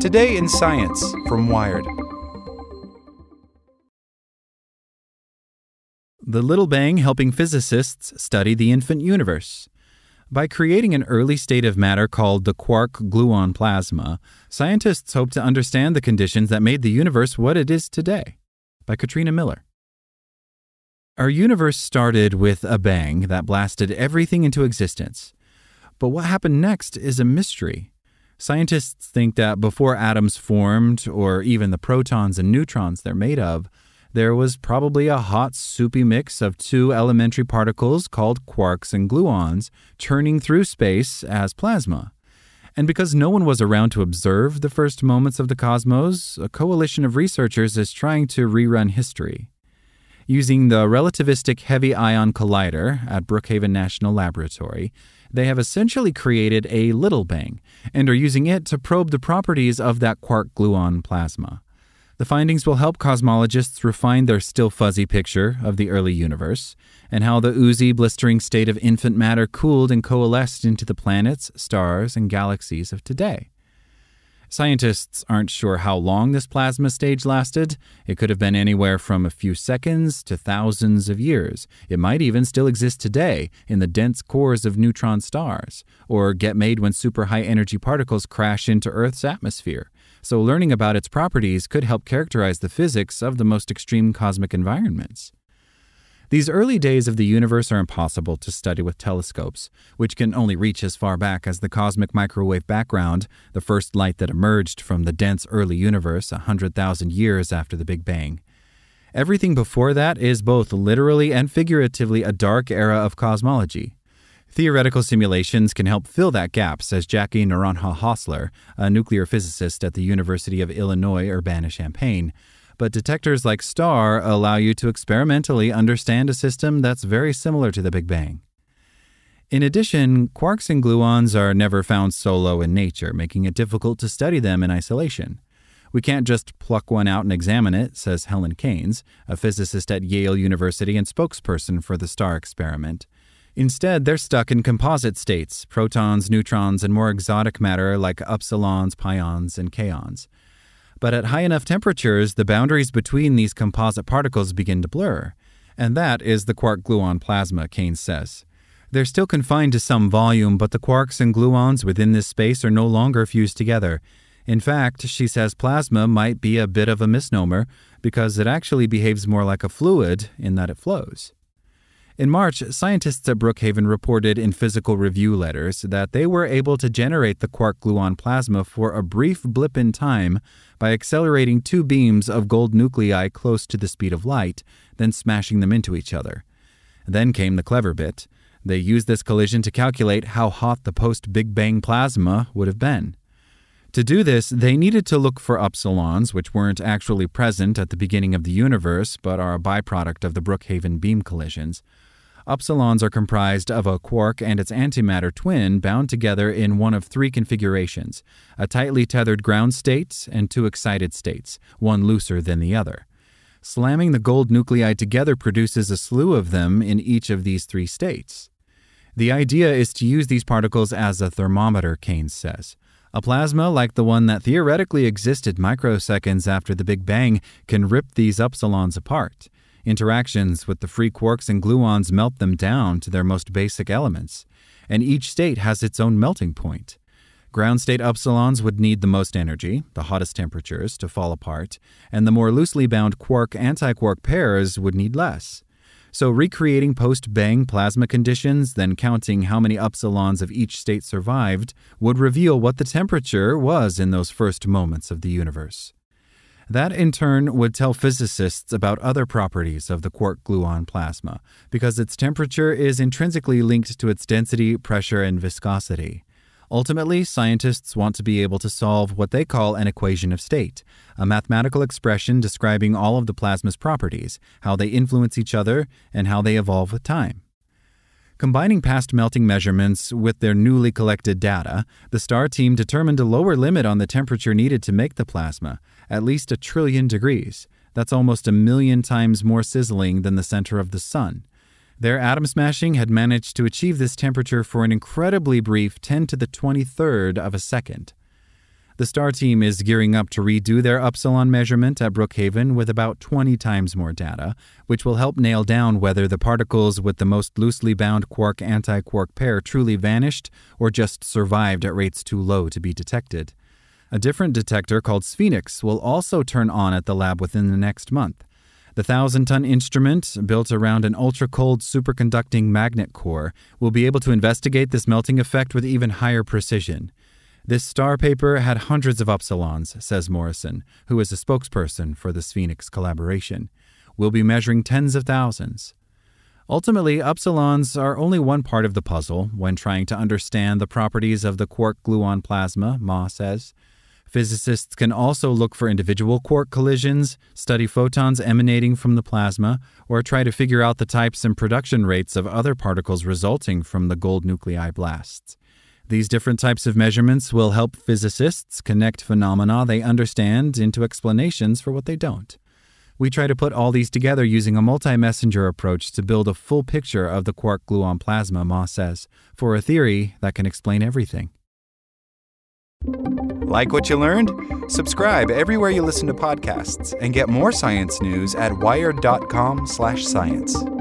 Today in Science from Wired. The Little Bang helping physicists study the infant universe. By creating an early state of matter called the quark gluon plasma, scientists hope to understand the conditions that made the universe what it is today. By Katrina Miller. Our universe started with a bang that blasted everything into existence. But what happened next is a mystery. Scientists think that before atoms formed, or even the protons and neutrons they're made of, there was probably a hot, soupy mix of two elementary particles called quarks and gluons churning through space as plasma. And because no one was around to observe the first moments of the cosmos, a coalition of researchers is trying to rerun history. Using the relativistic heavy ion collider at Brookhaven National Laboratory, they have essentially created a little bang and are using it to probe the properties of that quark gluon plasma. The findings will help cosmologists refine their still fuzzy picture of the early universe and how the oozy, blistering state of infant matter cooled and coalesced into the planets, stars, and galaxies of today. Scientists aren't sure how long this plasma stage lasted. It could have been anywhere from a few seconds to thousands of years. It might even still exist today in the dense cores of neutron stars, or get made when super high energy particles crash into Earth's atmosphere. So, learning about its properties could help characterize the physics of the most extreme cosmic environments. These early days of the universe are impossible to study with telescopes, which can only reach as far back as the cosmic microwave background, the first light that emerged from the dense early universe a 100,000 years after the Big Bang. Everything before that is both literally and figuratively a dark era of cosmology. Theoretical simulations can help fill that gap, says Jaki Noronha-Hostler, a nuclear physicist at the University of Illinois Urbana Champaign but detectors like STAR allow you to experimentally understand a system that's very similar to the Big Bang. In addition, quarks and gluons are never found solo in nature, making it difficult to study them in isolation. We can't just pluck one out and examine it, says Helen Caines, a physicist at Yale University and spokesperson for the STAR experiment. Instead, they're stuck in composite states protons, neutrons, and more exotic matter like upsilons, pions, and kaons. But at high enough temperatures, the boundaries between these composite particles begin to blur. And that is the quark gluon plasma, Caines says. They're still confined to some volume, but the quarks and gluons within this space are no longer fused together. In fact, she says plasma might be a bit of a misnomer because it actually behaves more like a fluid in that it flows. In March, scientists at Brookhaven reported in physical review letters that they were able to generate the quark gluon plasma for a brief blip in time by accelerating two beams of gold nuclei close to the speed of light, then smashing them into each other. Then came the clever bit. They used this collision to calculate how hot the post Big Bang plasma would have been. To do this, they needed to look for upsilons, which weren't actually present at the beginning of the universe but are a byproduct of the Brookhaven beam collisions. Upsilons are comprised of a quark and its antimatter twin bound together in one of three configurations a tightly tethered ground state and two excited states, one looser than the other. Slamming the gold nuclei together produces a slew of them in each of these three states. The idea is to use these particles as a thermometer, Caines says. A plasma like the one that theoretically existed microseconds after the Big Bang can rip these upsilons apart. Interactions with the free quarks and gluons melt them down to their most basic elements, and each state has its own melting point. Ground state upsilons would need the most energy, the hottest temperatures, to fall apart, and the more loosely bound quark antiquark pairs would need less. So, recreating post bang plasma conditions, then counting how many upsilons of each state survived, would reveal what the temperature was in those first moments of the universe. That in turn would tell physicists about other properties of the quark gluon plasma, because its temperature is intrinsically linked to its density, pressure, and viscosity. Ultimately, scientists want to be able to solve what they call an equation of state, a mathematical expression describing all of the plasma's properties, how they influence each other, and how they evolve with time. Combining past melting measurements with their newly collected data, the STAR team determined a lower limit on the temperature needed to make the plasma, at least a trillion degrees. That's almost a million times more sizzling than the center of the sun. Their atom smashing had managed to achieve this temperature for an incredibly brief 10 to the 23rd of a second. The STAR team is gearing up to redo their upsilon measurement at Brookhaven with about 20 times more data, which will help nail down whether the particles with the most loosely bound quark anti quark pair truly vanished or just survived at rates too low to be detected. A different detector called sPHENIX will also turn on at the lab within the next month. The thousand ton instrument, built around an ultra cold superconducting magnet core, will be able to investigate this melting effect with even higher precision. This star paper had hundreds of upsilons, says Morrison, who is a spokesperson for the sPHENIX collaboration. We'll be measuring tens of thousands. Ultimately, upsilons are only one part of the puzzle when trying to understand the properties of the quark gluon plasma, Ma says. Physicists can also look for individual quark collisions, study photons emanating from the plasma, or try to figure out the types and production rates of other particles resulting from the gold nuclei blasts. These different types of measurements will help physicists connect phenomena they understand into explanations for what they don't. We try to put all these together using a multi messenger approach to build a full picture of the quark gluon plasma, Ma says, for a theory that can explain everything. Like what you learned? Subscribe everywhere you listen to podcasts and get more science news at wired.com/science.